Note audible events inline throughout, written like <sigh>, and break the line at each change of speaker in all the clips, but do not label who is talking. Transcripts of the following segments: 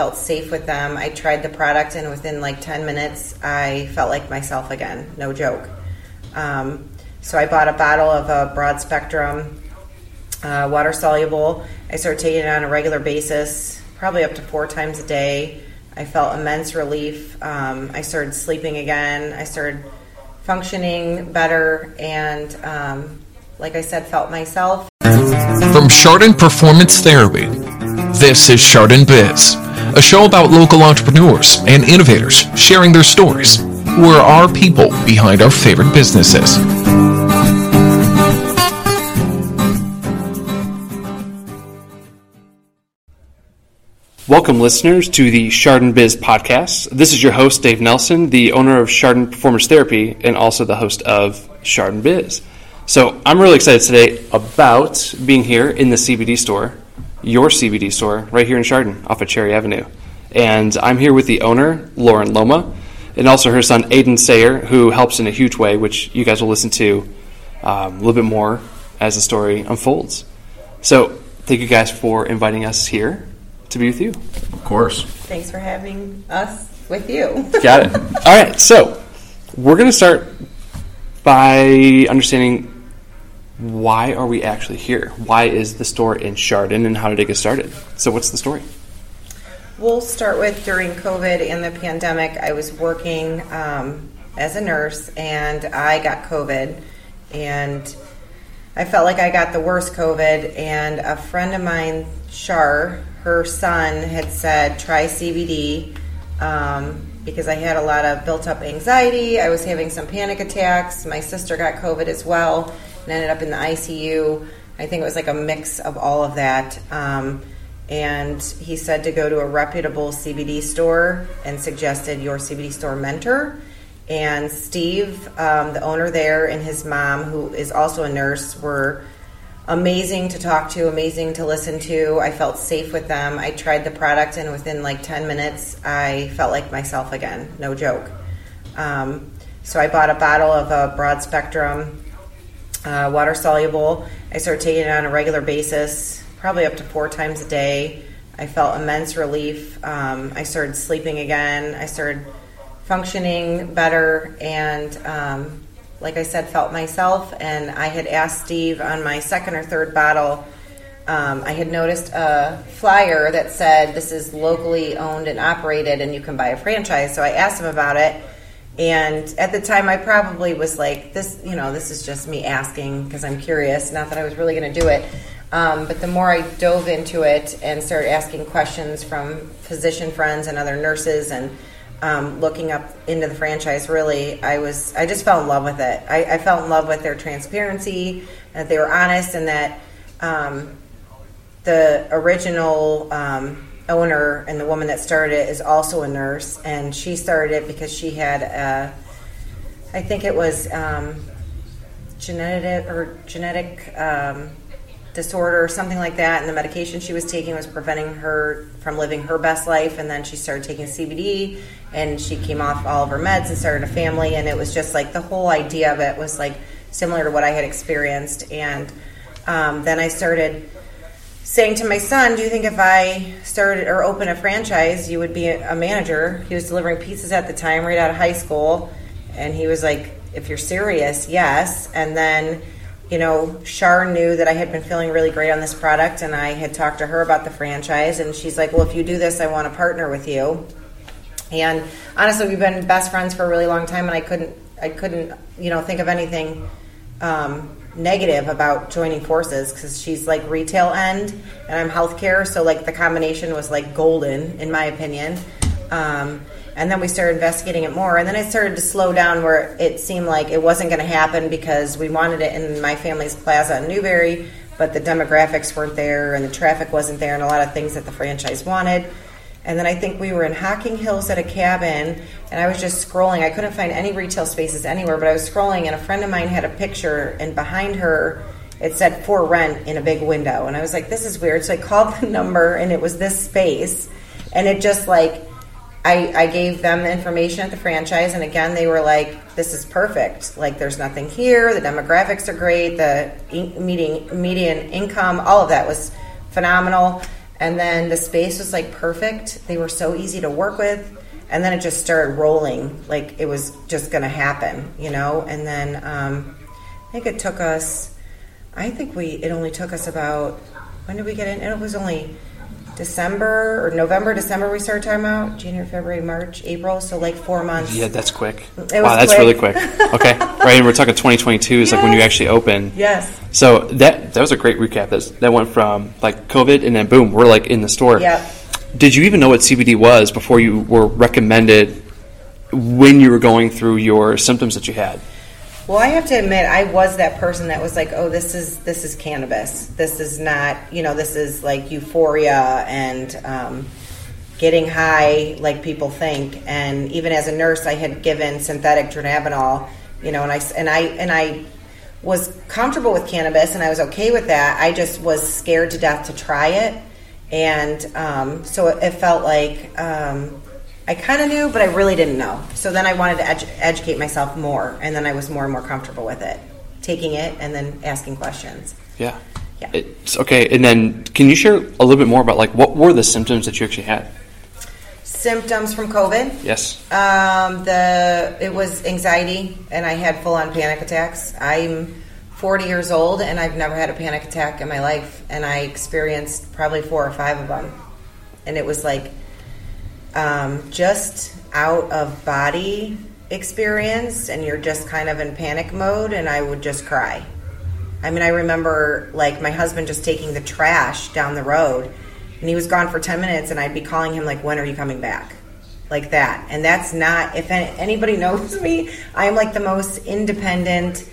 felt safe with them. I tried the product, and within like 10 minutes, I felt like myself again. No joke. Um, so I bought a bottle of a broad spectrum uh, water soluble. I started taking it on a regular basis, probably up to four times a day. I felt immense relief. Um, I started sleeping again. I started functioning better, and um, like I said, felt myself.
From Chardon Performance Therapy, this is Chardon Biz, a show about local entrepreneurs and innovators sharing their stories, who are our people behind our favorite businesses.
Welcome, listeners, to the Chardon Biz podcast. This is your host, Dave Nelson, the owner of Chardon Performance Therapy and also the host of Chardon Biz. So, I'm really excited today about being here in the CBD store, your CBD store, right here in Chardon off of Cherry Avenue. And I'm here with the owner, Lauren Luma, and also her son, Aiden Sayer, who helps in a huge way, which you guys will listen to um, a little bit more as the story unfolds. So, thank you guys for inviting us here to be with you.
Of course.
Thanks for having us with you.
Got it. <laughs> All right, so we're going to start by understanding why are we actually here? Why is the store in Chardon and how did it get started? So what's the story?
We'll start with during COVID and the pandemic. I was working um, as a nurse and I got COVID and I felt like I got the worst COVID. And a friend of mine, Shar, her son had said, try CBD um, because I had a lot of built up anxiety. I was having some panic attacks. My sister got COVID as well and ended up in the ICU. I think it was like a mix of all of that. Um, and he said to go to a reputable CBD store and suggested your CBD store mentor. And Steve, um, the owner there, and his mom, who is also a nurse, were amazing to talk to, amazing to listen to. I felt safe with them. I tried the product, and within like 10 minutes, I felt like myself again. No joke. Um, so I bought a bottle of a broad spectrum uh, water soluble. I started taking it on a regular basis, probably up to four times a day. I felt immense relief. Um, I started sleeping again. I started functioning better, and um, like I said, felt myself. And I had asked Steve on my second or third bottle. Um, I had noticed a flyer that said this is locally owned and operated, and you can buy a franchise. So I asked him about it. And at the time, I probably was like, "This, you know, this is just me asking because I'm curious. Not that I was really going to do it." Um, but the more I dove into it and started asking questions from physician friends and other nurses and um, looking up into the franchise, really, I was I just fell in love with it. I, I fell in love with their transparency, that they were honest, and that um, the original um, owner and the woman that started it is also a nurse, and she started it because she had a, I think it was um, genetic or genetic um, disorder or something like that, and the medication she was taking was preventing her from living her best life. And then she started taking CBD, and she came off all of her meds and started a family. And it was just like the whole idea of it was like similar to what I had experienced. And um, then I started saying to my son, "Do you think if I started or open a franchise, you would be a manager?" He was delivering pizzas at the time, right out of high school, and he was like, "If you're serious, yes." And then you know, Shar knew that I had been feeling really great on this product, and I had talked to her about the franchise, and she's like, "Well, if you do this, I want to partner with you." And honestly, we've been best friends for a really long time, and I couldn't, I couldn't, you know, think of anything um, negative about joining forces because she's like retail end, and I'm healthcare, so like the combination was like golden, in my opinion. Um, and then we started investigating it more and then it started to slow down where it seemed like it wasn't going to happen because we wanted it in my family's plaza in Newbury but the demographics weren't there and the traffic wasn't there and a lot of things that the franchise wanted and then i think we were in hocking hills at a cabin and i was just scrolling i couldn't find any retail spaces anywhere but i was scrolling and a friend of mine had a picture and behind her it said for rent in a big window and i was like this is weird so i <laughs> called the number and it was this space and it just like I, I gave them the information at the franchise, and again, they were like, "This is perfect. Like, there's nothing here. The demographics are great. The in- median median income, all of that was phenomenal." And then the space was like perfect. They were so easy to work with. And then it just started rolling like it was just going to happen, you know? And then um, I think it took us, I think we, it only took us about, when did we get in? It was only December or November, December we started talking about January, February, March, April. So like four months.
Yeah, that's quick. Wow, that's
quick.
really quick. Okay, <laughs> right. And we're talking 2022 is like when you actually open.
Yes.
So that that was a great recap. That's, that went from like COVID and then boom, we're like in the store.
Yep.
Did you even know what CBD was before you were recommended when you were going through your symptoms that you had?
Well, I have to admit, I was that person that was like, "Oh, this is this is cannabis. This is not, you know, this is like euphoria and um, getting high, like people think." And even as a nurse, I had given synthetic dronabinol, you know, and I and I and I was comfortable with cannabis and I was okay with that. I just was scared to death to try it, and um, so it, it felt like. Um, I kind of knew, but I really didn't know. So then I wanted to edu- educate myself more, and then I was more and more comfortable with it, taking it and then asking questions.
Yeah.
Yeah.
It's okay. And then can you share a little bit more about like what were the symptoms that you actually had?
Symptoms from COVID.
Yes.
Um, the it was anxiety, and I had full on panic attacks. I'm 40 years old, and I've never had a panic attack in my life, and I experienced probably four or five of them, and it was like um, just out of body experience, and you're just kind of in panic mode, and I would just cry. I mean, I remember like my husband just taking the trash down the road, and he was gone for 10 minutes, and I'd be calling him, like, when are you coming back? Like that. And that's not, if anybody <laughs> knows me, I'm like the most independent,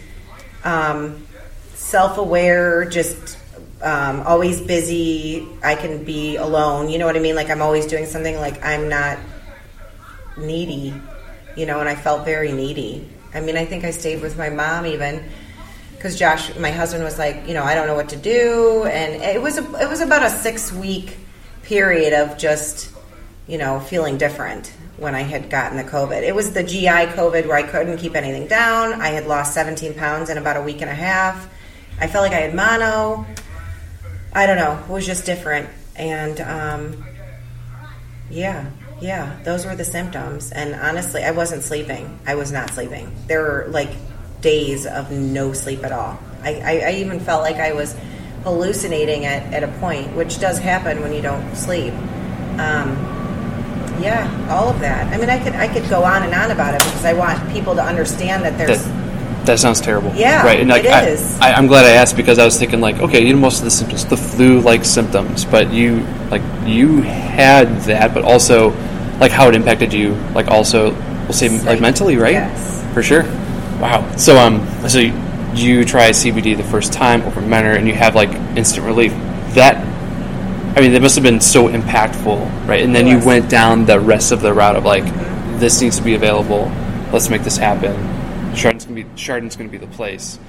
um, self aware, just um, always busy. I can be alone. You know what I mean? Like, I'm always doing something, like, I'm not needy, you know, and I felt very needy. I mean, I think I stayed with my mom even because Josh, my husband, was like, you know, I don't know what to do, and it was a, it was about a six week period of just, you know, feeling different when I had gotten the COVID. It was the GI COVID where I couldn't keep anything down. I had lost 17 pounds in about a week and a half. I felt like I had mono. I don't know. It was just different, and um, yeah, yeah, those were the symptoms. And honestly, I wasn't sleeping. I was not sleeping. There were like days of no sleep at all. I, I, I even felt like I was hallucinating at, at a point, which does happen when you don't sleep. Um, yeah, all of that. I mean, I could I could go on and on about it because I want people to understand that there's
That that sounds terrible.
Yeah,
right. And like,
it
I,
is.
I, I'm glad I asked because I was thinking like, okay, you know, most of the symptoms, the flu-like symptoms, but you like you had that, but also like how it impacted you, like also we'll say like mentally, right?
yes.
For sure. Wow. So um, so you, you try CBD the first time over Mentor, and you have like instant relief. That I mean, that must have been so impactful, right? And then
It
you went down the rest of the route of like, this needs to be available. Let's make this happen. Chardon's gonna be Chardon's gonna be the place.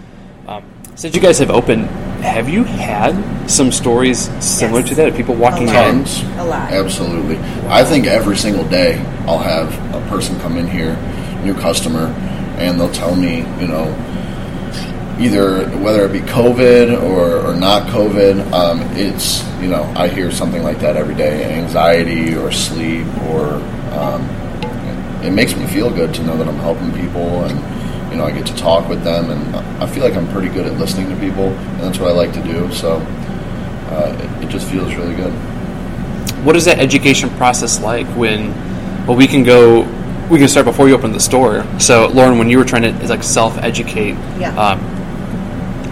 Um, since you guys have opened, have you had some stories similar
Yes.
to that of people walking
A
in?
A lot.
Absolutely. I think every single day I'll have a person come in here, new customer, and they'll tell me, you know, either whether it be COVID or, or not COVID, um, it's, you know, I hear something like that every day anxiety or sleep or um, it makes me feel good to know that I'm helping people and, you know, I get to talk with them and I feel like I'm pretty good at listening to people and that's what I like to do. So uh, it, it just feels really good.
What is that education process like when, well, we can go, we can start before you open the store. So, Lauren, when you were trying to like self-educate,
Yeah.
um,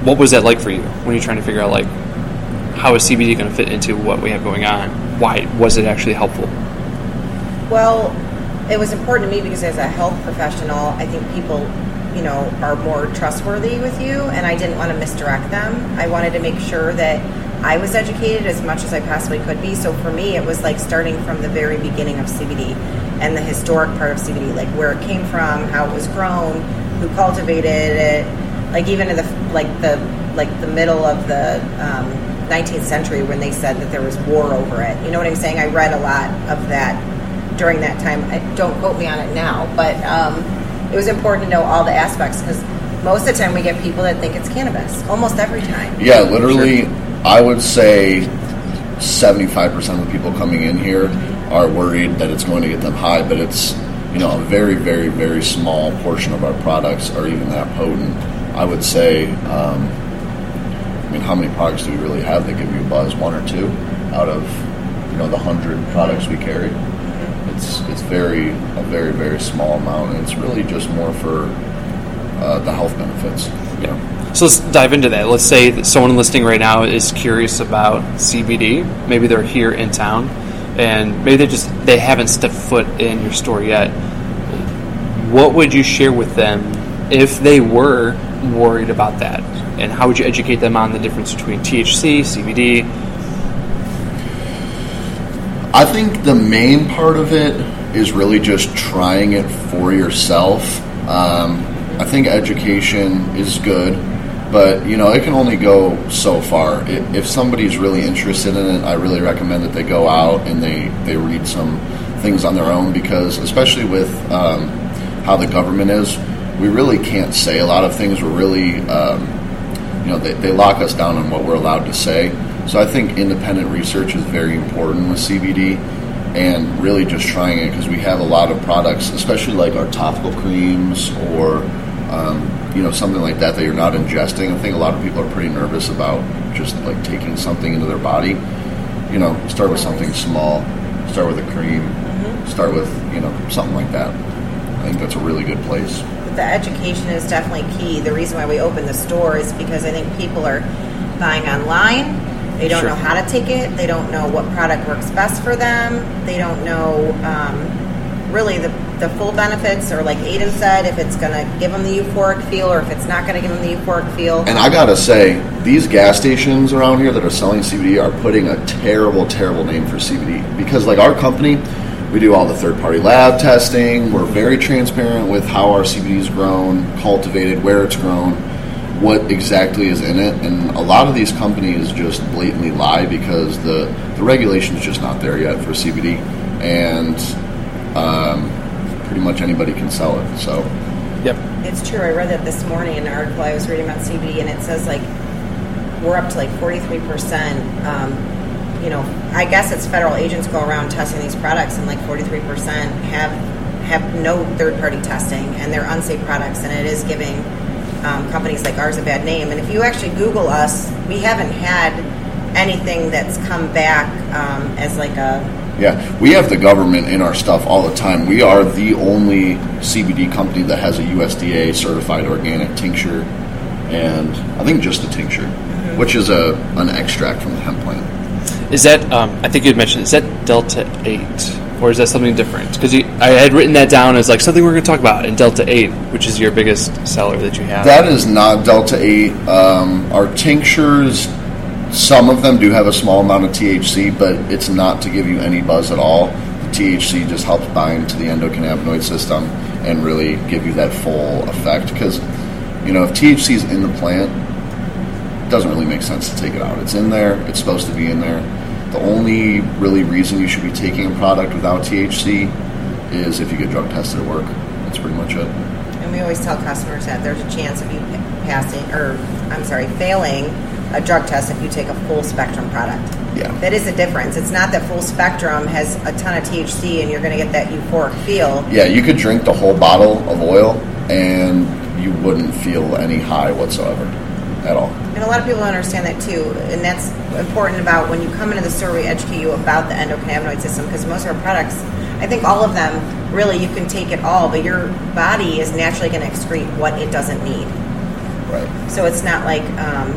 what was that like for you when you're trying to figure out like how is CBD going to fit into what we have going on? Why was it actually helpful?
Well, it was important to me because as a health professional, I think people, you know, are more trustworthy with you, and I didn't want to misdirect them. I wanted to make sure that I was educated as much as I possibly could be. So for me, it was like starting from the very beginning of CBD and the historic part of CBD, like where it came from, how it was grown, who cultivated it, like even in the like the like the middle of the um, 19th century when they said that there was war over it. You know what I'm saying? I read a lot of that during that time. I, don't quote me on it now, but um, it was important to know all the aspects because most of the time we get people that think it's cannabis. Almost every time.
Yeah, literally, I would say 75% of the people coming in here are worried that it's going to get them high, but it's you know a very, very, very small portion of our products are even that potent. I would say, um, I mean, how many products do we really have that give you a buzz? One or two out of you know the hundred products we carry. It's it's very a very very small amount, and it's really just more for uh, the health benefits.
Yeah. So let's dive into that. Let's say that someone listening right now is curious about CBD. Maybe they're here in town, and maybe they just they haven't stepped foot in your store yet. What would you share with them if they were worried about that? And how would you educate them on the difference between THC, CBD?
I think the main part of it is really just trying it for yourself. Um, I think education is good but you know it can only go so far. if somebody's really interested in it, I really recommend that they go out and they they read some things on their own because especially with um, how the government is, we really can't say a lot of things. We're really um, you know they, they lock us down on what we're allowed to say. So I think independent research is very important with CBD and really just trying it because we have a lot of products, especially like our topical creams or um, you know something like that that you're not ingesting. I think a lot of people are pretty nervous about just like taking something into their body. You know, start with something small. Start with a cream. Mm-hmm. Start with you know something like that. I think that's a really good place.
The education is definitely key. The reason why we opened the store is because I think people are buying online. They don't sure. know how to take it. They don't know what product works best for them. They don't know um, really the the full benefits, or like Aiden said, if it's going to give them the euphoric feel, or if it's not going to give them the euphoric feel.
And I gotta say, these gas stations around here that are selling CBD are putting a terrible, terrible name for CBD because, like our company, we do all the third-party lab testing. We're very transparent with how our CBD is grown, cultivated, where it's grown, what exactly is in it, and a lot of these companies just blatantly lie because the the regulation is just not there yet for CBD, and um, pretty much anybody can sell it. So,
yep,
it's true. I read that this morning in an article I was reading about CBD, and it says like we're up to like forty three percent. Um, you know, I guess it's federal agents go around testing these products, and like forty three percent have have no third party testing, and they're unsafe products, and it is giving um, companies like ours a bad name. And if you actually Google us, we haven't had anything that's come back um, as like a
yeah, we have the government in our stuff all the time. We are the only CBD company that has a USDA certified organic tincture, and I think just a tincture, mm-hmm. which is a an extract from the hemp plant.
Is that? Um, I think you had mentioned. Is that Delta Eight? Or is that something different? Because I had written that down as like something we're going to talk about in Delta Eight, which is your biggest seller that you have.
That is not Delta Eight. Um, our tinctures some of them do have a small amount of THC, but it's not to give you any buzz at all. The THC just helps bind to the endocannabinoid system and really give you that full effect. Because, you know, if THC is in the plant, it doesn't really make sense to take it out. It's in there, it's supposed to be in there. The only really reason you should be taking a product without THC is if you get drug tested at work. That's pretty much it.
And we always tell customers that there's a chance of you passing, or I'm sorry, failing a drug test if you take a full spectrum product.
Yeah.
That is a difference. It's not that full spectrum has a ton of THC and you're going to get that euphoric feel.
Yeah, you could drink the whole bottle of oil and you wouldn't feel any high whatsoever at all.
And a lot of people don't understand that too. And that's important about when you come into the store, we educate you about the endocannabinoid system because most of our products, I think all of them, really, you can take it all, but your body is naturally going to excrete what it doesn't need.
Right.
So it's not like um,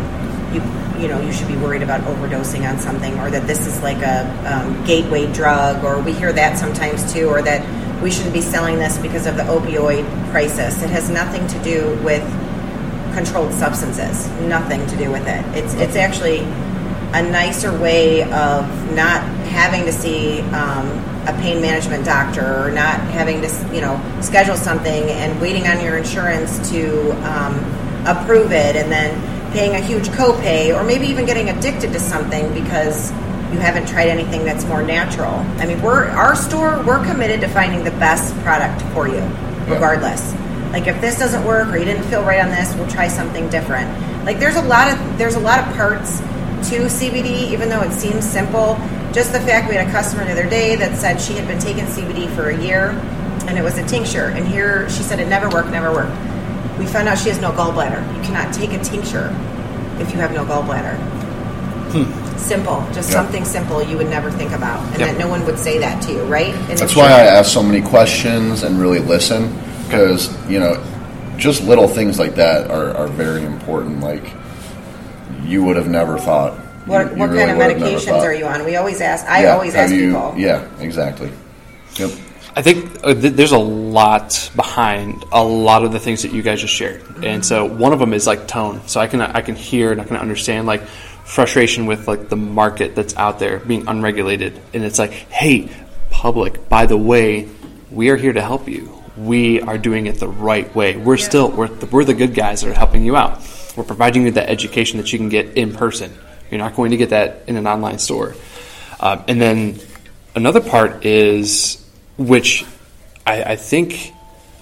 you you know you should be worried about overdosing on something or that this is like a um, gateway drug or we hear that sometimes too or that we shouldn't be selling this because of the opioid crisis it has nothing to do with controlled substances nothing to do with it it's it's actually a nicer way of not having to see um, a pain management doctor or not having to you know schedule something and waiting on your insurance to um, approve it and then paying a huge copay or maybe even getting addicted to something because you haven't tried anything that's more natural. I mean, we're our store, we're committed to finding the best product for you, regardless. Like if this doesn't work or you didn't feel right on this, we'll try something different. Like there's a lot of there's a lot of parts to CBD, even though it seems simple. Just the fact we had a customer the other day that said she had been taking CBD for a year, and it was a tincture. And here she said it never worked, never worked. We found out she has no gallbladder. You cannot take a tincture if you have no gallbladder. Hmm. Simple, just
Yeah.
something simple you would never think about, and
Yep.
that no one would say that to you, right? And
That's why. I ask so many questions and really listen because you know, just little things like that are, are very important. Like you would have never thought.
What,
You- you
what
really
kind of
would have never
medications are you on? We always ask. I
Yeah,
always ask
you-
people.
Yeah, exactly. Yep.
I think uh, th- there's a lot behind a lot of the things that you guys just shared, and so one of them is like tone. So I can I can hear and I can understand like frustration with like the market that's out there being unregulated, and it's like, hey, public, by the way, we are here to help you. We are doing it the right way. We're still we're the, we're the good guys that are helping you out. We're providing you that education that you can get in person. You're not going to get that in an online store. Um, and then another part is, which I, I think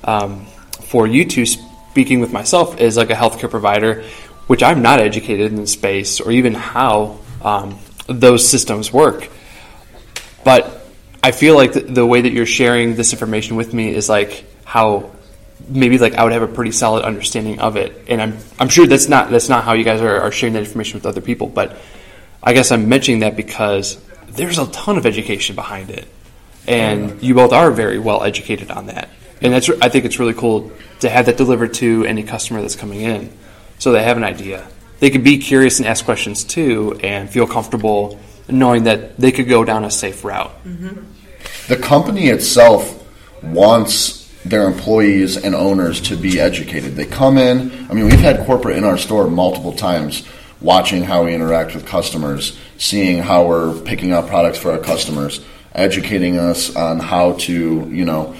um, for you two, speaking with myself as like a healthcare provider, which I'm not educated in the space or even how um, those systems work. But I feel like the, the way that you're sharing this information with me is like how maybe like I would have a pretty solid understanding of it, and I'm I'm sure that's not that's not how you guys are, are sharing that information with other people. But I guess I'm mentioning that because there's a ton of education behind it, and you both are very well educated on that, and that's I think it's really cool to have that delivered to any customer that's coming in, so they have an idea. They can be curious and ask questions too, and feel comfortable knowing that they could go down a safe route.
The company itself wants their employees and owners to be educated. They come in, I mean, we've had corporate in our store multiple times watching how we interact with customers, seeing how we're picking out products for our customers, educating us on how to, you know,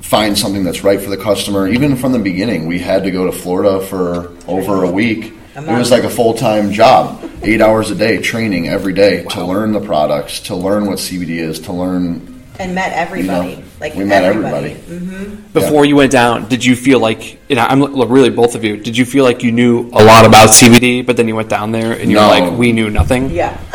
find something that's right for the customer. Even from the beginning, we had to go to Florida for over a week.
A
It was like a full time job, eight <laughs> hours a day, training every day to learn the products, to learn what CBD is, to learn.
And met everybody.
You know,
like
we met
everybody.
everybody.
Before you went down, did you feel like, you know, I'm look, really both of you, did you feel like you knew a lot about CBD, but then you went down there and you
No.
were like, we knew nothing?
Yeah. <laughs>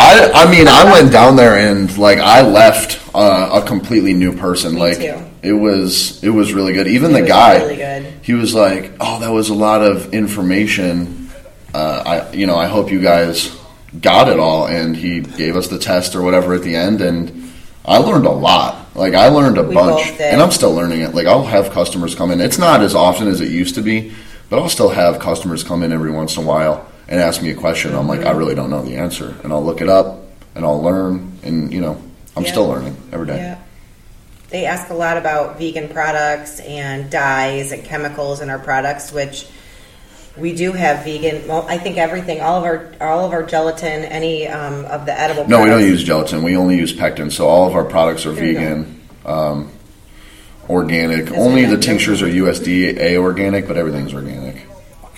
I, I mean, I went down there and like I left uh, a completely new person.
Me
like
too.
It was, it was really good. Even
It
the guy,
really
he was like, "Oh, that was a lot of information." Uh, I, you know, I hope you guys got it all. And he gave us the test or whatever at the end, and I learned a lot. Like I learned a
We
bunch, and I'm still learning it. Like I'll have customers come in. It's not as often as it used to be, but I'll still have customers come in every once in a while and ask me a question. I'm like, I really don't know the answer, and I'll look it up and I'll learn. And you know, I'm
Yeah.
still learning every day.
Yeah. They ask a lot about vegan products and dyes and chemicals in our products, which we do have vegan. Well, I think everything, all of our, all of our gelatin, any um, of the edible.
No, we don't use gelatin. We only use pectin. So all of our products are
There
vegan, um, organic.
That's
only
what
the tinctures are USDA organic, but everything's organic.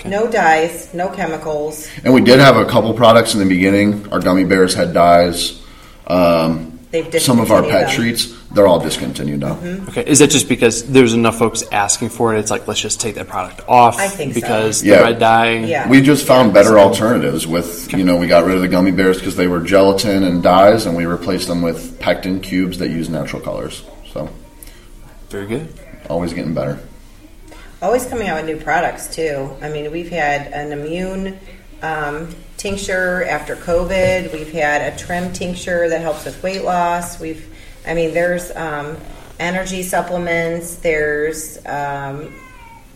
No dyes, no chemicals.
And we did have a couple products in the beginning. Our gummy bears had dyes. Um,
They've
some of our pet
them.
treats, they're all discontinued now.
Okay, is that just because there's enough folks asking for it? It's like, let's just take that product off
I think so.
because
Yeah.
the red dye.
Yeah.
We just found better alternatives with, you know, we got rid of the gummy bears because they were gelatin and dyes, and we replaced them with pectin cubes that use natural colors. So
Very good.
always getting better.
Always coming out with new products too. I mean, we've had an immune um, tincture after COVID. We've had a trim tincture that helps with weight loss. We've, I mean, there's um, energy supplements. There's um,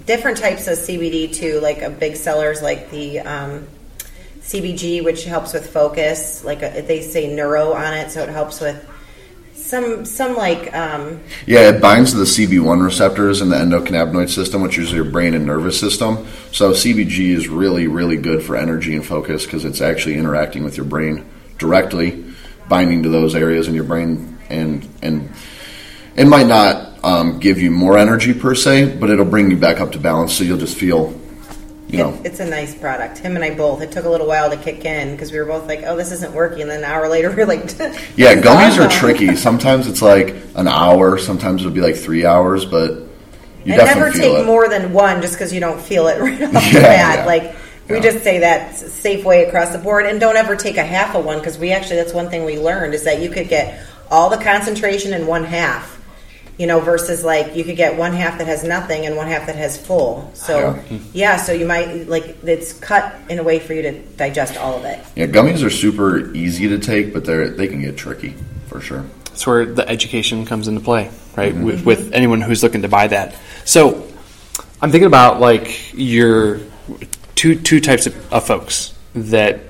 different types of CBD too. Like a big sellers like the um, CBG, which helps with focus. Like a, they say neuro on it, so it helps with some some like um,
Yeah, it binds to the CB1 receptors in the endocannabinoid system, which is your brain and nervous system. So CBG is really, really good for energy and focus because it's actually interacting with your brain directly, binding to those areas in your brain, and and it might not um, give you more energy per se, but it'll bring you back up to balance. So you'll just feel, you know,
It, it's a nice product. Him and I both. It took a little while to kick in because we were both like, "Oh, this isn't working." And then an hour later, <laughs> we are like, <laughs>
yeah,
"It's
gummies are tricky. <laughs> Sometimes it's like an hour, sometimes it'll be like three hours, but you
never take
it.
more than one just because you don't feel it right off
Yeah,
the bat.
yeah.
Like We
Yeah.
just say that safe way across the board, and don't ever take a half of one because we actually that's one thing we learned is that you could get all the concentration in one half, you know, versus like you could get one half that has nothing and one half that has full. So yeah, so you might like it's cut in a way for you to digest all of it.
Yeah, gummies are super easy to take, but they're they can get tricky for sure.
That's where the education comes into play, right? Mm-hmm. With, with anyone who's looking to buy that. So I'm thinking about like your two two types of, of folks that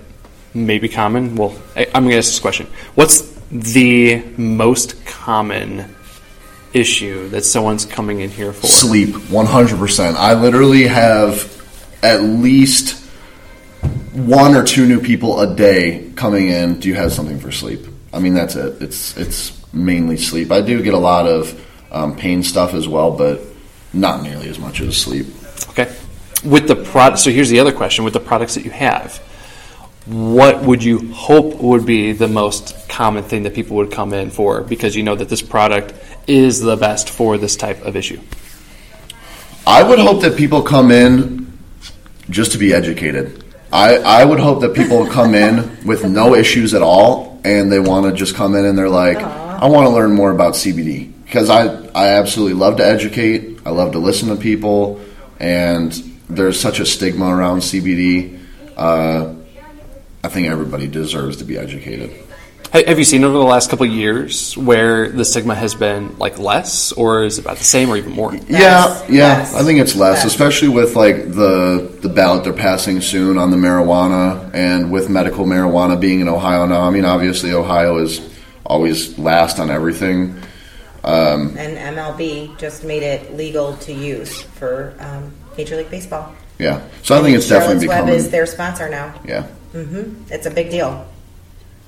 may be common. Well, I, I'm going to ask this question: What's the most common issue that someone's coming in here for?
Sleep, one hundred percent. I literally have at least one or two new people a day coming in. Do you have something for sleep? I mean, that's it. It's it's mainly sleep. I do get a lot of um, pain stuff as well, but not nearly as much as sleep.
Okay. With the product, so here's the other question: With the products that you have, what would you hope would be the most common thing that people would come in for because you know that this product is the best for this type of issue?
I would hope that people come in just to be educated. I, I would hope that people come in with no issues at all and they want to just come in and they're like, I want to learn more about CBD. Because I, I absolutely love to educate, I love to listen to people, and there's such a stigma around CBD. Uh, I think everybody deserves to be educated.
Ha- Have you seen over the last couple of years where the stigma has been like less, or is it about the same, or even more?
Yeah,
Less,
yeah.
less,
I think it's less,
less.
especially with like the the ballot they're passing soon on the marijuana, and with medical marijuana being in Ohio now. I mean, obviously Ohio is always last on everything.
And MLB just made it legal to use for um, Major League Baseball.
Yeah, so I think it's definitely
Charlotte's Web
becoming.
is their sponsor now.
yeah, Mm-hmm.
It's a big deal.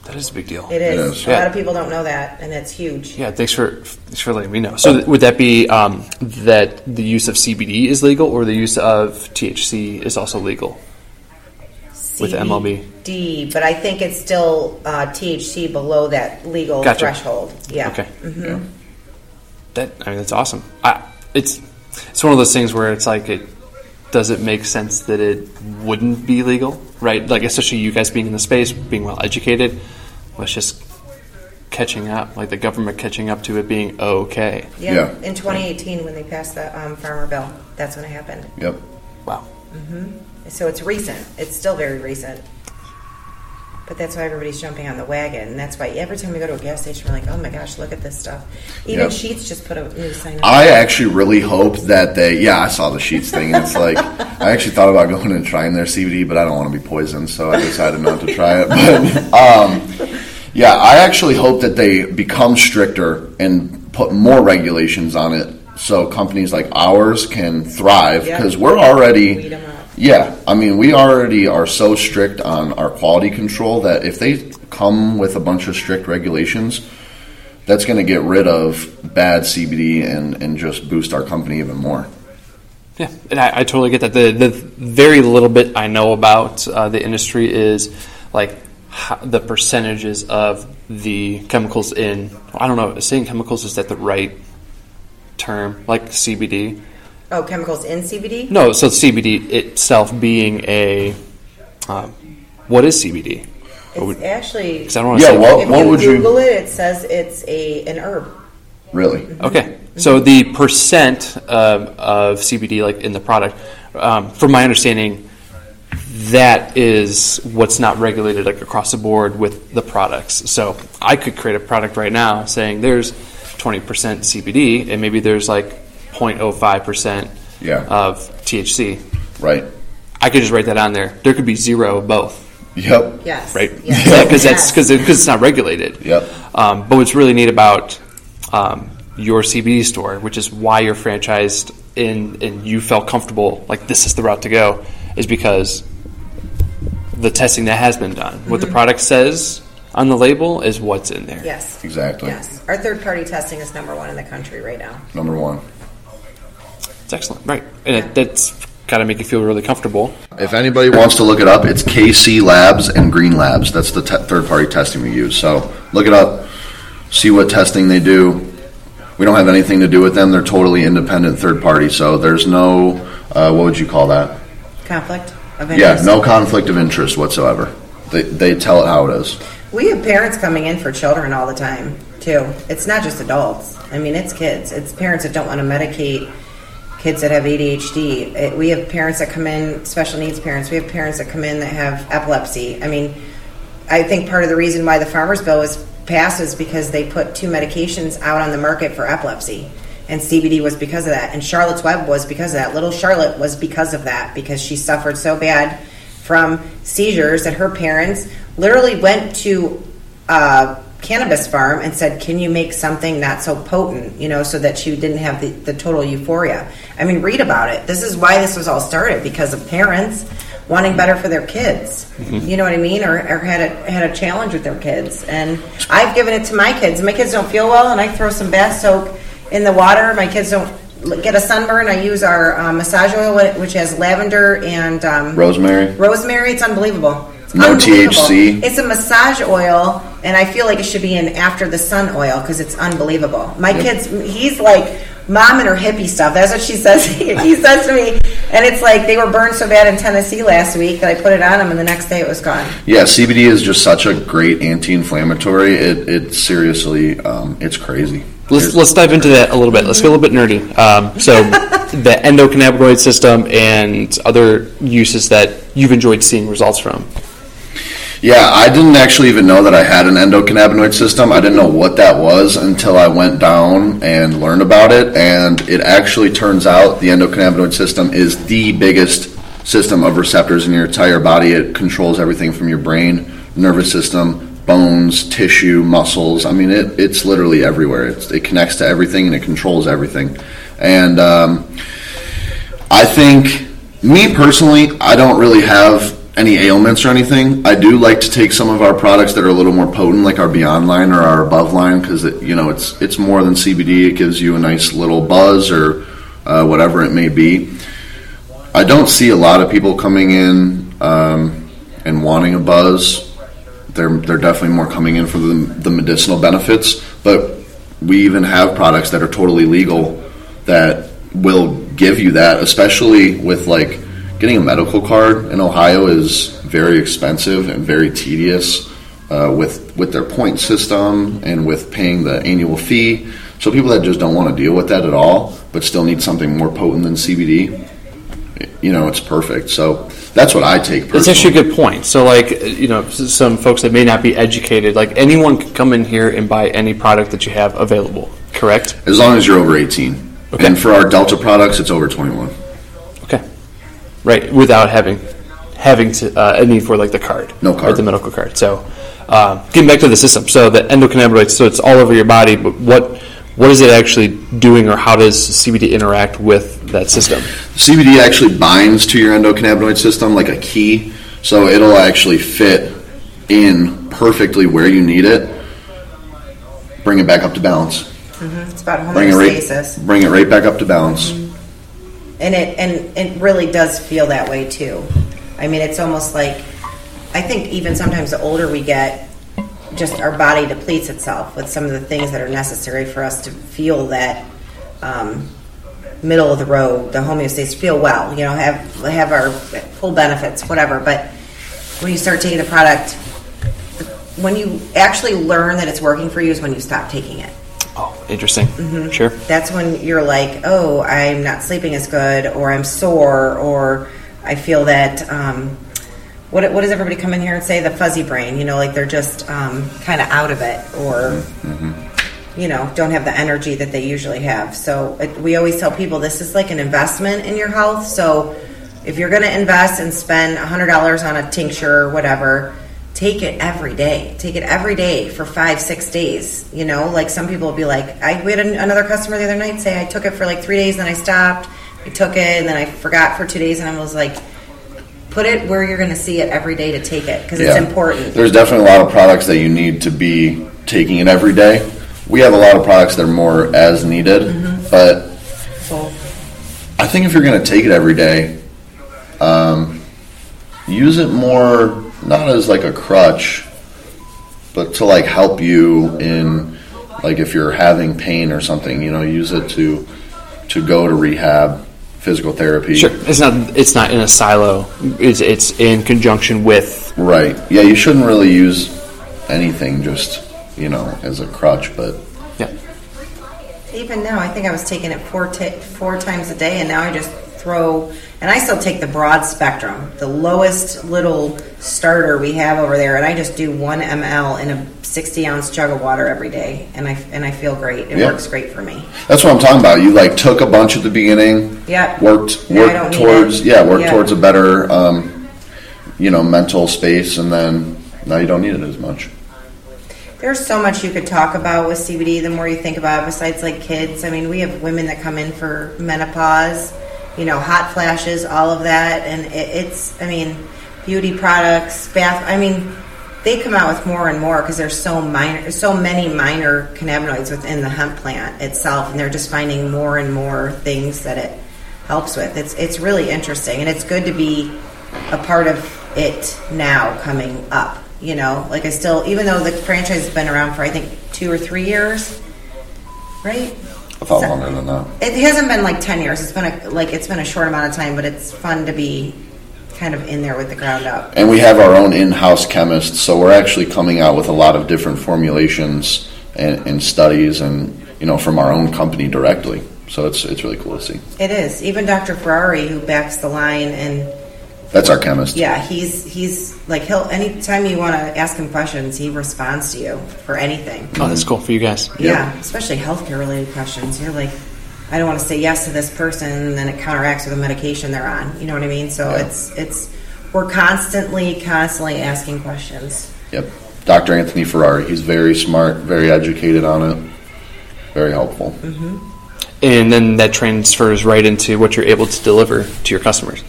That is a big deal.
It is.
It is.
A lot of people don't know that, and it's huge.
Yeah, thanks for thanks for letting me know. So, th- would that be um, that the use of CBD is legal, or the use of THC is also legal? With MLB.
D, but I think it's still uh, THC below that legal
Gotcha.
threshold. Yeah.
Okay.
yeah.
That I mean, that's awesome. I, it's it's one of those things where it's like it does it make sense that it wouldn't be legal, right? Like especially you guys being in the space, being well educated, was just catching up, like the government catching up to it being okay.
Yeah.
Yeah.
In 2018, when they passed the um, farmer bill, that's when it happened.
Yep.
Wow.
hmm So it's recent. It's still very recent. But that's why everybody's jumping on the wagon, and that's why every time we go to a gas station, we're like, "Oh my gosh, look at this stuff!" Even
Yep.
Sheetz just put a new sign up.
I actually really hope that they. Yeah, I saw the Sheetz thing, and it's like I actually thought about going and trying their CBD, but I don't want to be poisoned, so I decided not to try it. But um, yeah, I actually hope that they become stricter and put more regulations on it, so companies like ours can thrive
Yeah.
because we're already.
Weed 'em up.
Yeah, I mean, we already are so strict on our quality control that if they come with a bunch of strict regulations, that's going to get rid of bad CBD and, and just boost our company even more.
Yeah, and I, I totally get that. The the very little bit I know about uh, the industry is like how, the percentages of the chemicals in. I don't know. Saying chemicals is that the right term? Like CBD?
Oh, chemicals in CBD?
No. So CBD itself being a um, what is CBD? What would-
It's actually.
'cause I don't want to
Yeah,
say
well-
if
what
you
would you-
Google it, it says it's a an herb.
Really?
Okay, so the percent of, of CBD, like in the product, um, from my understanding, that is what's not regulated like across the board with the products. So I could create a product right now saying there's 20% CBD, and maybe there's like 0.05%
Yeah.
of THC.
Right.
I could just write that on there. There could be zero of both,
Yep.
Yes.
right?
Yes.
Because that's because because it's not regulated.
Yep.
Um, but what's really neat about um, your CBD store, which is why you're franchised in and you felt comfortable, like this is the route to go, is because the testing that has been done. What the product says on the label is what's in there.
Yes.
Exactly.
Yes. Our third party testing is number one in the country right now.
Number one.
It's excellent, right? And it, that's got to make you feel really comfortable.
If anybody wants to look it up, it's KC Labs and Green Labs. That's the te- third party testing we use. So look it up, see what testing they do. We don't have anything to do with them. They're totally independent third party. So there's no, uh, what would you call that?
Conflict? Of
Yeah, no conflict of interest whatsoever. They, they tell it how it is.
We have parents coming in for children all the time too. It's not just adults. I mean, it's kids. It's parents that don't want to medicate kids that have ADHD. It, we have parents that come in, special needs parents. We have parents that come in that have epilepsy. I mean, I think part of the reason why the farmers bill was passed is because they put two medications out on the market for epilepsy. And CBD was because of that. And Charlotte's Web was because of that. Little Charlotte was because of that because she suffered so bad from seizures that her parents literally went to a cannabis farm and said, "Can you make something not so potent?" You know, so that she didn't have the, the total euphoria. I mean, read about it. This is why this was all started because of parents wanting better for their kids. Mm-hmm. You know what I mean? Or, or had a had a challenge with their kids. And I've given it to my kids. My kids don't feel well, and I throw some bath soap in the water. My kids don't get a sunburn. I use our uh, massage oil, which has lavender and um,
Rosemary?
rosemary. It's unbelievable. It's
No
unbelievable.
THC?
It's a massage oil, and I feel like it should be an after the sun oil because it's unbelievable. My kids, he's like mom and her hippie stuff. That's what she <laughs> says. he says to me, and it's like they were burned so bad in Tennessee last week that I put it on them, and the next day it was gone.
Yeah, CBD is just such a great anti-inflammatory. It, it seriously, um, it's crazy.
Let's let's dive into that a little bit. Let's get a little bit nerdy. Um, so, <laughs> the endocannabinoid system and other uses that you've enjoyed seeing results from.
Yeah, I didn't actually even know that I had an endocannabinoid system. I didn't know what that was until I went down and learned about it. And it actually turns out the endocannabinoid system is the biggest system of receptors in your entire body. It controls everything from your brain, nervous system, bones, tissue, muscles. I mean, it, it's literally everywhere. It's, it connects to everything and it controls everything. And um, I think, me personally, I don't really have any ailments or anything. I do like to take some of our products that are a little more potent, like our Beyond line or our Above line, because you know it's it's more than CBD. It gives you a nice little buzz or uh, whatever it may be. I don't see a lot of people coming in um, and wanting a buzz. They're they're definitely more coming in for the, the medicinal benefits, but we even have products that are totally legal that will give you that, especially with like getting a medical card in Ohio is very expensive and very tedious uh, with with their point system and with paying the annual fee. So people that just don't want to deal with that at all, but still need something more potent than CBD, you know, it's perfect. So that's what I take. Personally.
That's actually a good point. So, like, you know, some folks that may not be educated, like anyone can come in here and buy any product that you have available. Correct?
as long as you're over 18.
Okay.
And for our Delta products, it's over 21.
Okay. Right. Without having having to, uh, a need for like the card,
No card.
right, the medical card. So, uh, getting back to the system. So the endocannabinoids. So it's all over your body. But what what is it actually doing, or how does CBD interact with that system?
CBD actually binds to your endocannabinoid system like a key, so it'll actually fit in perfectly where you need it. Bring it back up to balance. Mm-hmm.
It's about
Bring it right. Bring it right back up to balance. Mm-hmm.
and it and it really does feel that way too. I mean, it's almost like I think even sometimes the older we get, just our body depletes itself with some of the things that are necessary for us to feel that um, middle of the road, the homeostasis, feel well. You know, have have our full benefits, whatever. But when you start taking the product, when you actually learn that it's working for you, is when you stop taking it
Oh, interesting. Mm-hmm. Sure.
that's when you're like, oh, I'm not sleeping as good, or I'm sore, or I feel that. Um, what, what does everybody come in here and say? The fuzzy brain, you know, like they're just um, kind of out of it, or you know, don't have the energy that they usually have. So it, we always tell people this is like an investment in your health. So if you're going to invest and spend $100 on a tincture or whatever, take it every day. Take it every day for five, six days. You know, like some people will be like, I we had an, another customer the other night say I took it for like three days, and then I stopped. I took it, and then I forgot for two days, and I was like, put it where you're going to see it every day to take it because it's
Yeah.
important.
There's definitely a lot of products that you need to be taking it every day. We have a lot of products that are more as needed, but
So,
I think if you're going to take it every day, um, use it more not as like a crutch, but to like help you in like if you're having pain or something. You know, use it to to go to rehab physical therapy.
Sure, it's not it's not in a silo. It's it's in conjunction with
Right. Yeah, you shouldn't really use anything just, you know, as a crutch, but
yeah.
Even now, I think I was taking it four ta four times a day, and now I just throw. And I still take the broad spectrum, the lowest little starter we have over there, and I just do one ml in a sixty ounce jug of water every day, and I and I feel great. It
Yeah.
works great for me.
that's what I'm talking about. You like took a bunch at the beginning.
Yep.
Worked
Now I
worked
need
towards
it.
yeah, worked
Yeah.
towards a better um, you know, mental space and then now you don't need it as much.
There's so much you could talk about with CBD. The more you think about it, besides like kids, I mean, we have women that come in for menopause, you know, hot flashes, all of that, and it, it's, I mean, beauty products, bath. I mean, they come out with more and more because there's so minor, so many minor cannabinoids within the hemp plant itself, and they're just finding more and more things that it helps with. It's it's really interesting, and it's good to be a part of it now coming up. You know, like I still, even though the franchise has been around for I think two or three years, right?
I thought
So-
longer than that.
It hasn't been like ten years. It's been a, like it's been a short amount of time, but it's fun to be kind of in there with the ground up.
And we have our own in-house chemists, so we're actually coming out with a lot of different formulations and, and studies, and you know, from our own company directly. So it's it's really cool to see.
It is. Even Dr. Ferrari, who backs the line, and
That's our chemist.
yeah, he's he's like he'll anytime you want to ask him questions, he responds to you for anything.
Oh, that's cool for you guys.
Yeah, especially healthcare related questions. You're like, I don't want to say yes to this person, and then it counteracts with the medication they're on. You know what I mean? So
Yeah.
it's it's we're constantly constantly asking questions.
Yep. Dr. Anthony Ferrari. He's very smart, very educated on it, very helpful. Mm-hmm.
and then that transfers right into what you're able to deliver to your customers.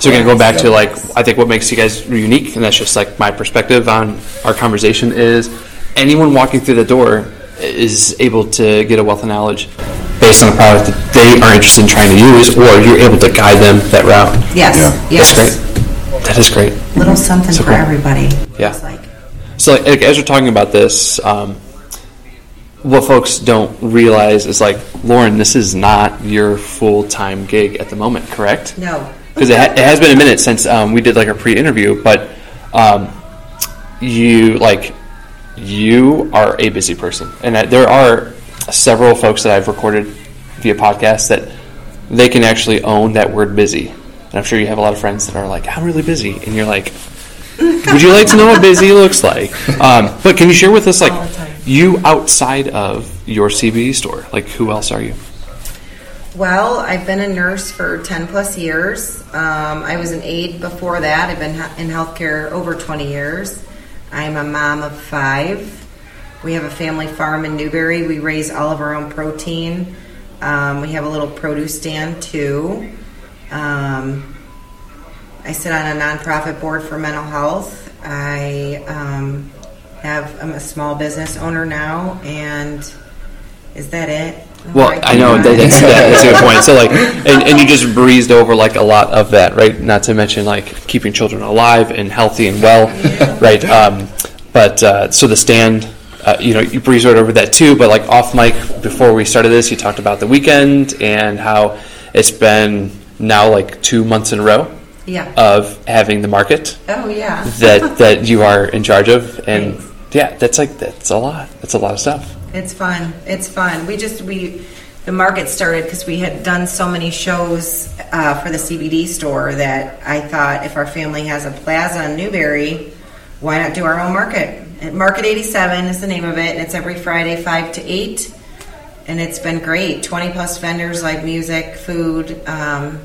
So again, going to go back to like, I think what makes you guys unique, and that's just like my perspective on our conversation is anyone walking through the door is able to get a wealth of knowledge based on the product that they are interested in trying to use, or you're able to guide them that route.
Yes,
Yeah.
yes.
That's great. That is great.
Little something
So
for
cool.
everybody.
Yeah.
It's like
So, like, like, as we're talking about this, um, what folks don't realize is like, Lauren, this is not your full time gig at the moment, correct?
no.
Because it, ha- it has been a minute since um, we did like a pre-interview, but um, you like you are a busy person, and that there are several folks that I've recorded via podcast that they can actually own that word busy. And I'm sure you have a lot of friends that are like, "I'm really busy," and you're like, "Would you like to know what busy looks like?" Um, but can you share with us like
All the time.
you outside of your CBD store? Like, who else are you?
Well, I've been a nurse for 10 plus years. Um, I was an aide before that. I've been in healthcare over 20 years. I'm a mom of five. We have a family farm in Newbury. We raise all of our own protein. Um, we have a little produce stand too. Um, I sit on a nonprofit board for mental health. I um, have I'm a small business owner now, and is that it?
Well,
Right.
I know that, that's, that, that's a good point. So, like, and, and you just breezed over like a lot of that, right? Not to mention like keeping children alive and healthy and well, right? Um, but uh, so the stand, uh, you know, you breezed right over that too. But like off mic before we started this, you talked about the weekend and how it's been now like two months in a row
Yeah.
of having the market
oh yeah.
that <laughs> that you are in charge of, and yeah, that's like that's a lot. That's a lot of stuff.
It's fun. It's fun. We just we the market started because we had done so many shows uh, for the CBD store that I thought if our family has a plaza in Newbury, why not do our own market? And market 87 is the name of it, and it's every Friday five to eight, and it's been great. 20 plus vendors, live music, food. Um,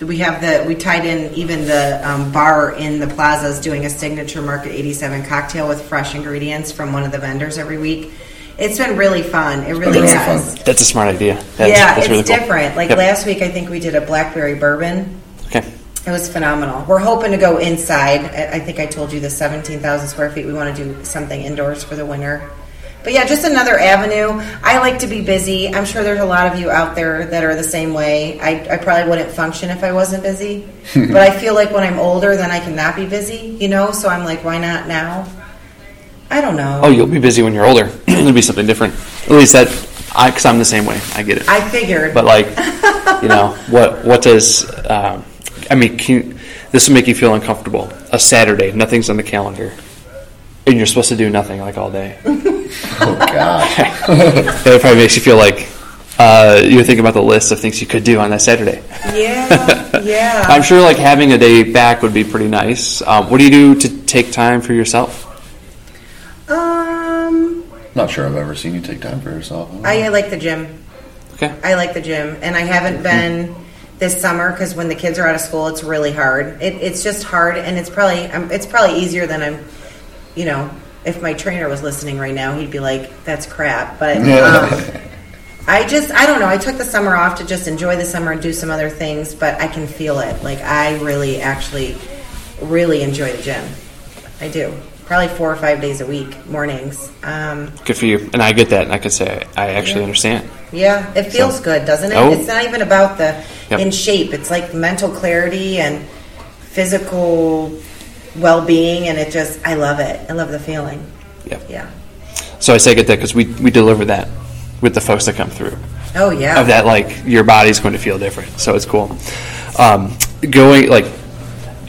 we have the we tied in even the um, bar in the plaza is doing a signature market 87 cocktail with fresh ingredients from one of the vendors every week it's been really fun it really
really
has
fun.
That's a smart idea. That's,
yeah
that's
it's
really cool.
different like
Yep.
last week i think we did a blackberry bourbon. It was phenomenal we're hoping to go inside i I think i told you the 17000 square feet we want to do something indoors for the winter but yeah just another avenue i like to be busy i'm sure there's a lot of you out there that are the same way i, I probably wouldn't function if i wasn't busy <laughs> but i feel like when i'm older then i cannot be busy you know so i'm like why not now i don't know
Oh, you'll be busy when you're older. <clears throat> It'll be something different. At least that I because I'm the same way. I get it.
I figured.
but like, <laughs> you know, what what does? Um, I mean, can you, this will make you feel uncomfortable. A Saturday, nothing's on the calendar, and you're supposed to do nothing like all day. <laughs>
Oh gosh. <laughs>
That probably makes you feel like uh, you're thinking about the list of things you could do on that Saturday.
yeah, <laughs> yeah.
I'm sure like having a day back would be pretty nice. Um, what do you do to take time for yourself?
um,
Not sure I've ever seen you take time for yourself.
I like the gym.
Okay.
I like the gym, and I haven't been this summer because when the kids are out of school, it's really hard. It, it's just hard, and it's probably um, it's probably easier than I'm. You know, if my trainer was listening right now, he'd be like, "That's crap." But um, <laughs> I just I don't know. I took the summer off to just enjoy the summer and do some other things, but I can feel it. Like I really, actually, really enjoy the gym. I do. Probably four or five days a week, mornings. Um,
Good for you. And I get that. And I can say I actually
Yeah.
understand.
Yeah, it feels good, doesn't it?
Oh.
It's not even about the
Yep.
in shape. It's like mental clarity and physical well-being, and it just I love it. I love the feeling.
Yeah.
Yeah.
So I say get that because we we deliver that with the folks that come through.
Oh yeah.
Of that, like your body's going to feel different. So it's cool. Um, going like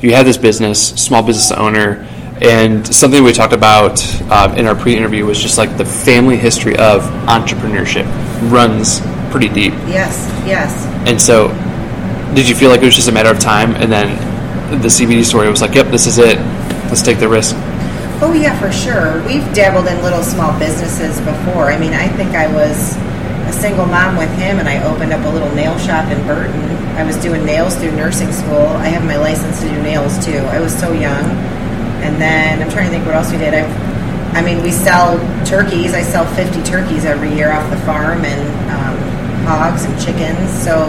you have this business, small business owner, and something we talked about um, in our pre-interview was just like the family history of entrepreneurship runs pretty deep.
Yes. Yes.
And so, did you feel like it was just a matter of time, and then the CBD story was like, "Yep, this is it. Let's take the risk."
Oh yeah, for sure. We've dabbled in little small businesses before. I mean, I think I was a single mom with him, and I opened up a little nail shop in Burton. I was doing nails through nursing school. I have my license to do nails too. I was so young, and then I'm trying to think what else we did. I, I mean, we sell turkeys. I sell 50 turkeys every year off the farm, and um, hogs and chickens. So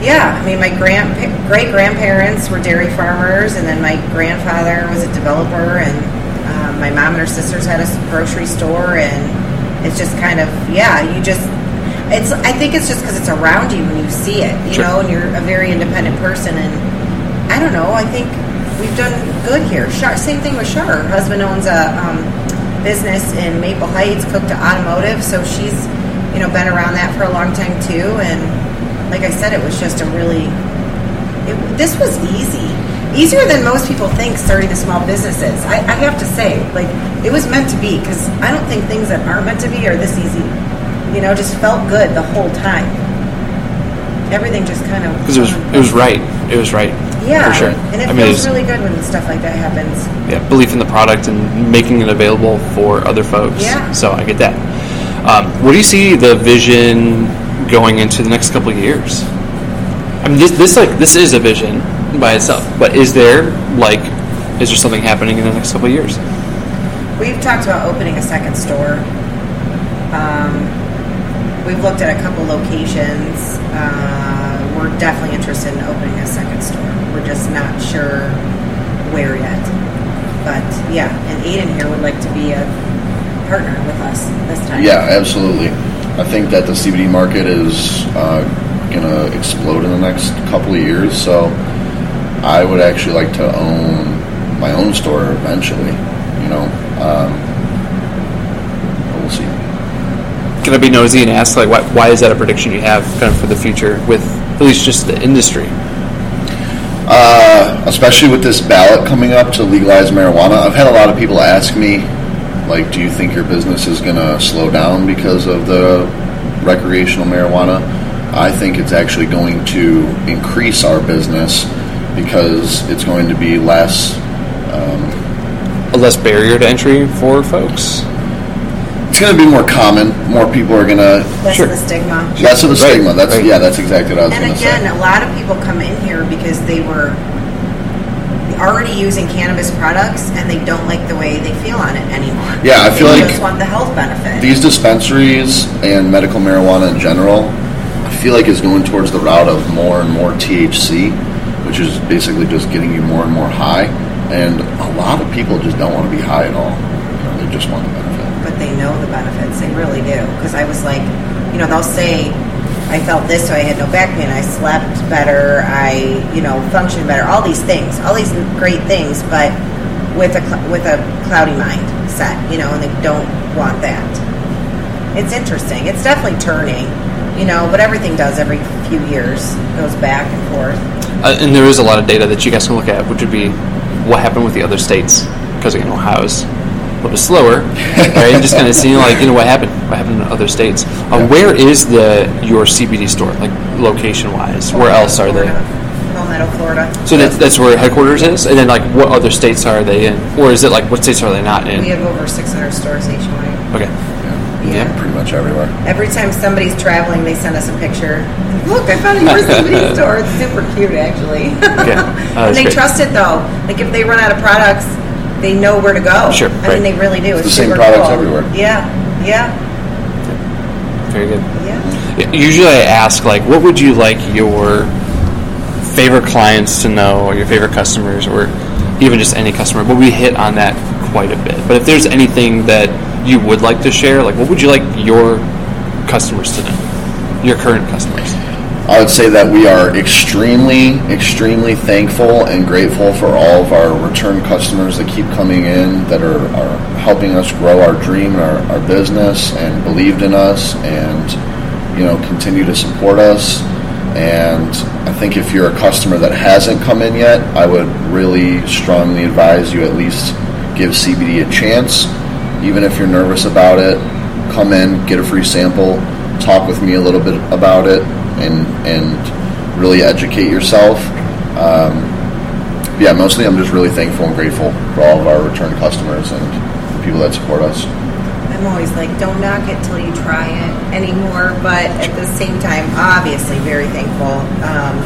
yeah, I mean, my grand great grandparents were dairy farmers, and then my grandfather was a developer, and um, my mom and her sisters had a grocery store, and it's just kind of yeah, you just it's I think it's just because it's around you when you see it, you
Sure.
know, and you're a very independent person, and I don't know, I think we've done good here. Shar, same thing with Shar. Her husband owns a um, business in Maple Heights, cooked to Automotive, so she's you know been around that for a long time too, and like I said, it was just a really. It, this was easy, easier than most people think. Starting a small business is. I, I have to say, like it was meant to be because I don't think things that aren't meant to be are this easy. You know, just felt good the whole time. Everything just kind of
Because it was it was right. It was right.
yeah,
for sure.
and it
I
feels
it's-
really good when stuff like that happens.
yeah, belief in the product and making it available for other folks.
Yeah.
So I get that. Um, what do you see the vision going into the next couple of years? I mean, this this like this is a vision by itself, but is there like is there something happening in the next couple of years?
We've talked about opening a second store. Um, we've looked at a couple locations. Uh, we're definitely interested in opening a second store. We're just not sure where yet. But yeah, and Aiden here would like to be a partner with us this time.
Yeah, absolutely. I think that the CBD market is uh, going to explode in the next couple of years. So I would actually like to own my own store eventually. You know, um, we'll see.
Can I be nosy and ask like why, why is that a prediction you have kind of for the future with at least just the industry?
Uh, especially with this ballot coming up to legalize marijuana, I've had a lot of people ask me, like, do you think your business is going to slow down because of the recreational marijuana? I think it's actually going to increase our business because it's going to be less.
Um, a less barrier to entry for folks.
It's going to be more common. More people are going to
Less
Sure.
of the stigma.
less of the
Right,
stigma. That's
right.
yeah. That's exactly what I was
And
going to
again,
say.
a lot of people come in here because they were already using cannabis products and they don't like the way they feel on it anymore.
Yeah, I feel like
they
like
just want the health benefit.
these dispensaries and medical marijuana in general, I feel like is going towards the route of more and more THC, which is basically just getting you more and more high. And a lot of people just don't want to be high at all. You know, they just want the benefit.
but they know the benefits. They really do. Because I was like, you know, they'll say, I felt this way, I had no back pain, I slept better, I, you know, functioned better, all these things, all these great things, but with a with a cloudy mind set, you know, and they don't want that. it's interesting. It's definitely turning, you know, but everything does every few years, goes back and forth.
Uh, and there is a lot of data that you guys can look at, which would be what happened with the other states, because again, Ohio's a little bit slower, right? And <laughs> just kind of seeing like you know what happened, what happened in other states. Uh, where is the your CBD store, like location wise? Where else are they?
Palmetto, Florida.
So that's, that's where headquarters is, and then like what other states are they in, or is it like what states are they not in?
We have over 600 stores nationwide.
Okay,
Yeah,
Yeah.
pretty much everywhere.
Every time somebody's traveling, they send us a picture. Look, I found your CBD <laughs> store. It's super cute, actually.
Okay. Oh, <laughs>
and they
great.
trust it though. Like if they run out of products, they know where to go.
Sure,
I
right.
mean, they really do. It's,
the same products
cool.
everywhere.
Yeah. Yeah.
Very good.
Yeah.
Usually, I ask like, what would you like your favorite clients to know, or your favorite customers, or even just any customer? But we hit on that quite a bit. But if there's anything that you would like to share, like, what would you like your customers to know? Your current customers.
I would say that we are extremely, extremely thankful and grateful for all of our return customers that keep coming in, that are, are helping us grow our dream our, our business and believed in us and, you know, continue to support us. And I think if you're a customer that hasn't come in yet, I would really strongly advise you at least give CBD a chance. Even if you're nervous about it, come in, get a free sample, talk with me a little bit about it, and and really educate yourself. Um, yeah, mostly I'm just really thankful and grateful for all of our return customers and the people that support us.
I'm always like, don't knock it till you try it anymore. But at the same time, obviously, very thankful. Um,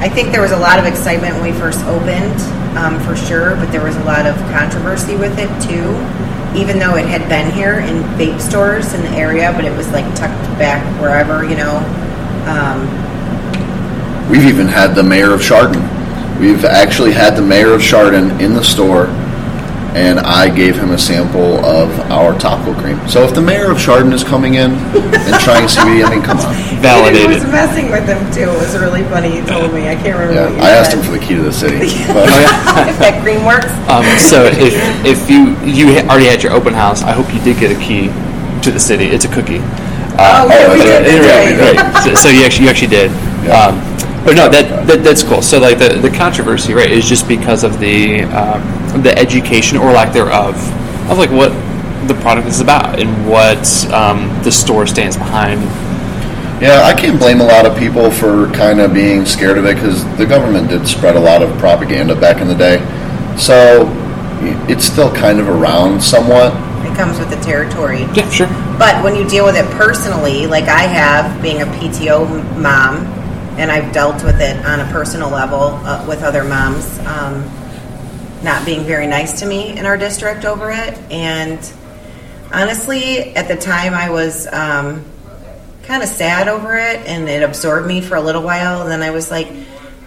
I think there was a lot of excitement when we first opened, um, for sure, but there was a lot of controversy with it too. Even though it had been here in vape stores in the area, but it was like tucked back wherever, you know. Um,
We've even had the mayor of Chardon. We've actually had the mayor of Chardon in the store, and I gave him a sample of our topical cream. So if the mayor of Chardon is coming in and trying CBD, I mean, come on. <laughs>
He
Validated.
was messing with him too. It was really funny. He told me. I can't remember.
Yeah,
what you
I asked
said.
him for the key to the city. <laughs> But <laughs>
if that cream works.
Um, so if if you you already had your open house, I hope you did get a key to the city. It's a cookie.
Oh, yeah, we did.
Right.
right.
So, so you actually you actually did.
Yeah.
Um, but no, that, that that's cool. So like the, the controversy, right, is just because of the um, the education or lack thereof of like what the product is about and what um, the store stands behind.
Yeah, I can't blame a lot of people for kind of being scared of it because the government did spread a lot of propaganda back in the day. So it's still kind of around somewhat.
It comes with the territory.
Yeah, sure.
But when you deal with it personally, like I have, being a PTO mom, and I've dealt with it on a personal level uh, with other moms, um, not being very nice to me in our district over it. And honestly, at the time, I was um, kind of sad over it, and it absorbed me for a little while. And then I was like,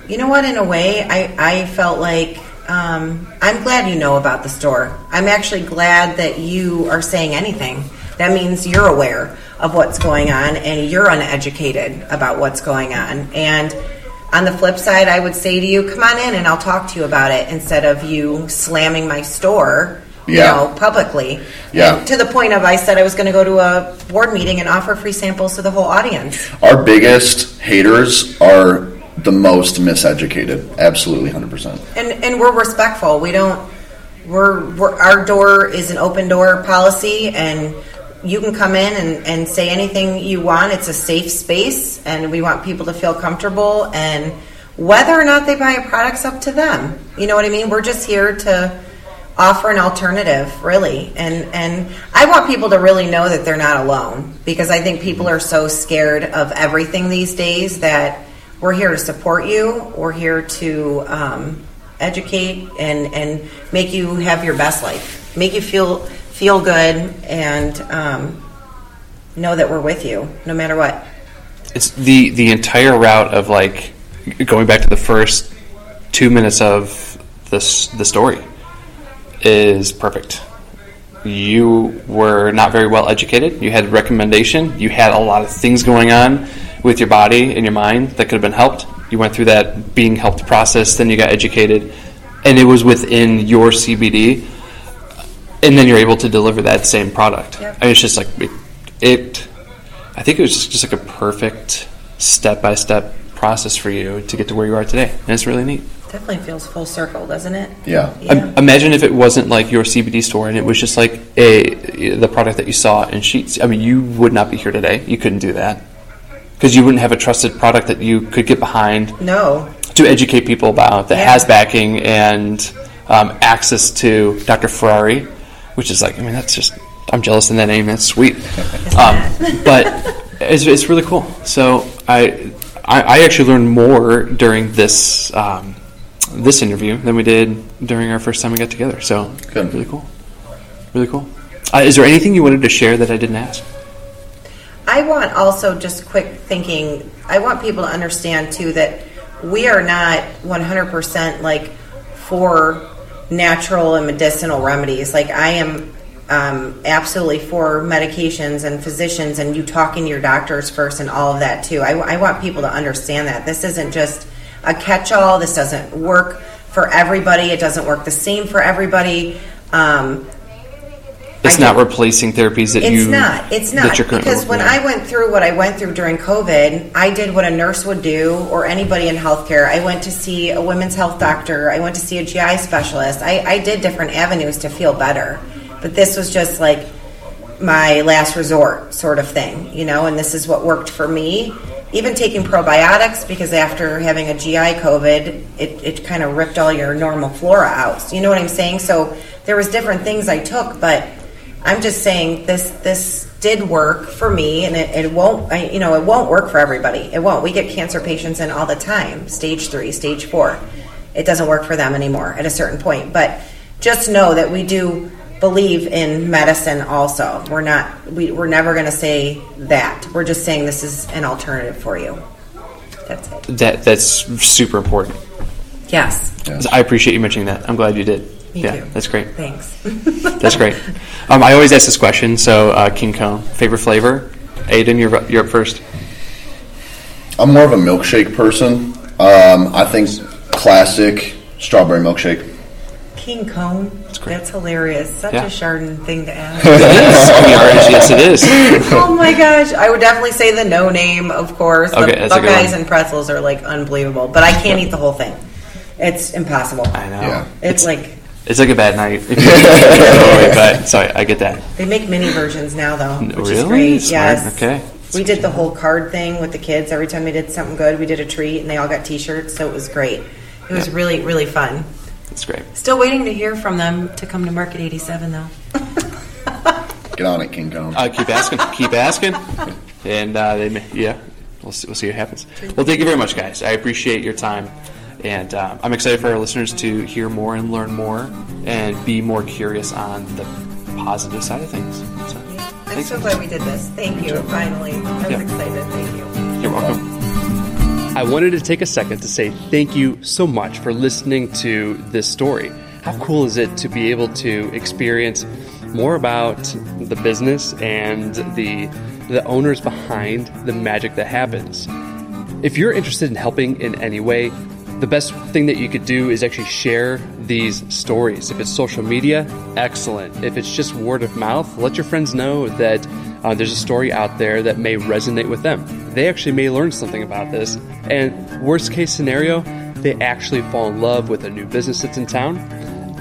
you know what? In a way, I, I felt like um, I'm glad you know about the store. I'm actually glad that you are saying anything. That means you're aware of what's going on and you're uneducated about what's going on. And on the flip side, I would say to you, come on in and I'll talk to you about it instead of you slamming my store, you
Yeah.
know, publicly.
Yeah.
And to the point of I said I was going to go to a board meeting and offer free samples to the whole audience.
Our biggest haters are the most miseducated. Absolutely, 100%.
and and we're respectful. We don't. We're, we're our door is an open door policy, and you can come in and, and say anything you want. It's a safe space, and we want people to feel comfortable. And whether or not they buy a product's up to them. You know what I mean? We're just here to offer an alternative, really. And and I want people to really know that they're not alone because I think people are so scared of everything these days that we're here to support you. We're here to um, educate and and make you have your best life, make you feel feel good, and um, know that we're with you no matter what.
It's the the entire route of like going back to the first two minutes of this the story is perfect. You were not very well educated. You had recommendation. You had a lot of things going on with your body and your mind that could have been helped. You went through that being helped process. Then you got educated, and it was within your CBD. And then you're able to deliver that same product.
Yep.
I mean, it's just like it, it. I think it was just, just like a perfect step by step process for you to get to where you are today, and it's really neat.
Definitely feels full circle, doesn't it?
Yeah.
Im- Imagine if it wasn't like your CBD store and it was just like a the product that you saw in Sheetz. I mean, you would not be here today. You couldn't do that because you wouldn't have a trusted product that you could get behind
No.
to educate people about that
Yeah.
has backing and um, access to Dr. Ferrari, which is like, I mean, that's just, I'm jealous in that name. That's sweet. <laughs> Um, but it's, it's really cool. So I, I, I actually learned more during this, um, this interview than we did during our first time we got together. So
Good.
really cool. Really cool. Uh, is there anything you wanted to share that I didn't ask?
I want also just quick thinking. I want people to understand too that we are not 100% like for natural and medicinal remedies. Like I am um, absolutely for medications and physicians and you talking to your doctors first and all of that too. I, I want people to understand that this isn't just a catch-all. This doesn't work for everybody. It doesn't work the same for everybody. Um,
It's not replacing therapies that
it's
you
not. It's
that
not
you're currently
because when I went through what I went through during COVID, I did what a nurse would do or anybody in healthcare. I went to see a women's health doctor. I went to see a GI specialist. I, I did different avenues to feel better, but this was just like my last resort sort of thing, you know. And this is what worked for me. Even taking probiotics because after having a GI COVID, it, it kind of ripped all your normal flora out. You know what I'm saying? So there was different things I took, but I'm just saying this this did work for me, and it, it won't. I, you know, it won't work for everybody. It won't. We get cancer patients in all the time, stage three, stage four. It doesn't work for them anymore at a certain point. But just know that we do believe in medicine. Also, we're not. We, we're never going to say that. We're just saying this is an alternative for you. That's it.
that that's super important.
Yes.
Yeah.
I appreciate you mentioning that. I'm glad you did.
Me
yeah,
too.
that's great.
Thanks. <laughs>
That's great. Um, I always ask this question. So, uh, King Cone, favorite flavor? Aiden, you're you're up first.
I'm more of a milkshake person. Um, I think classic strawberry milkshake.
King cone.
That's great.
That's hilarious. Such
Yeah.
a Chardon thing to ask.
It is. <laughs> We are- yes, it is. <laughs>
oh my gosh! I would definitely say the no name, of course.
Okay,
the
that's a good
Buckeyes
one.
and pretzels are like unbelievable, but I can't eat the whole thing. It's impossible.
I know.
Yeah.
It's like
It's like a bad night. <laughs> If you but sorry, I get that.
they make mini versions now, though, which is
really?
great.
Smart.
Yes.
Okay.
We did the whole card thing with the kids. Every time we did something good, we did a treat, and they all got T-shirts, so it was great. It was really, really fun.
That's great.
Still waiting to hear from them to come to Market 87, though. <laughs>
Get on it, King Cone.
Uh, keep asking. keep asking. <laughs> And uh, they, may, yeah, we'll see, we'll see what happens. Well, thank you very much, guys. I appreciate your time, and uh, I'm excited for our listeners to hear more and learn more and be more curious on the positive side of things. So,
I'm so glad we did this. Thank you. Finally, I was
Yeah.
excited. Thank you.
You're welcome.
I wanted to take a second to say thank you so much for listening to this story. How cool is it to be able to experience more about the business and the the owners behind the magic that happens? If you're interested in helping in any way, the best thing that you could do is actually share these stories. If it's social media, excellent. If it's just word of mouth, let your friends know that uh, there's a story out there that may resonate with them. They actually may learn something about this. And worst case scenario, they actually fall in love with a new business that's in town.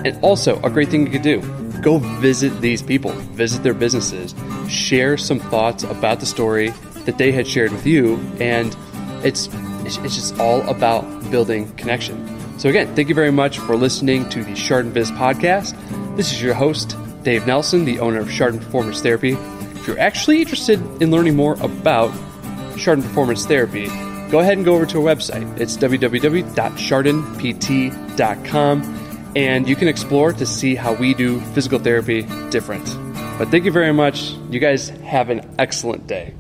And also, a great thing you could do go visit these people, visit their businesses, share some thoughts about the story that they had shared with you, and it's it's it's just all about building connection. So again, thank you very much for listening to the Chardon Biz podcast. This is your host, Dave Nelson, the owner of Chardon Performance Therapy. If you're actually interested in learning more about Chardon Performance Therapy, go ahead and go over to our website. It's www.chardonpt.com and you can explore to see how we do physical therapy different. But thank you very much. You guys have an excellent day.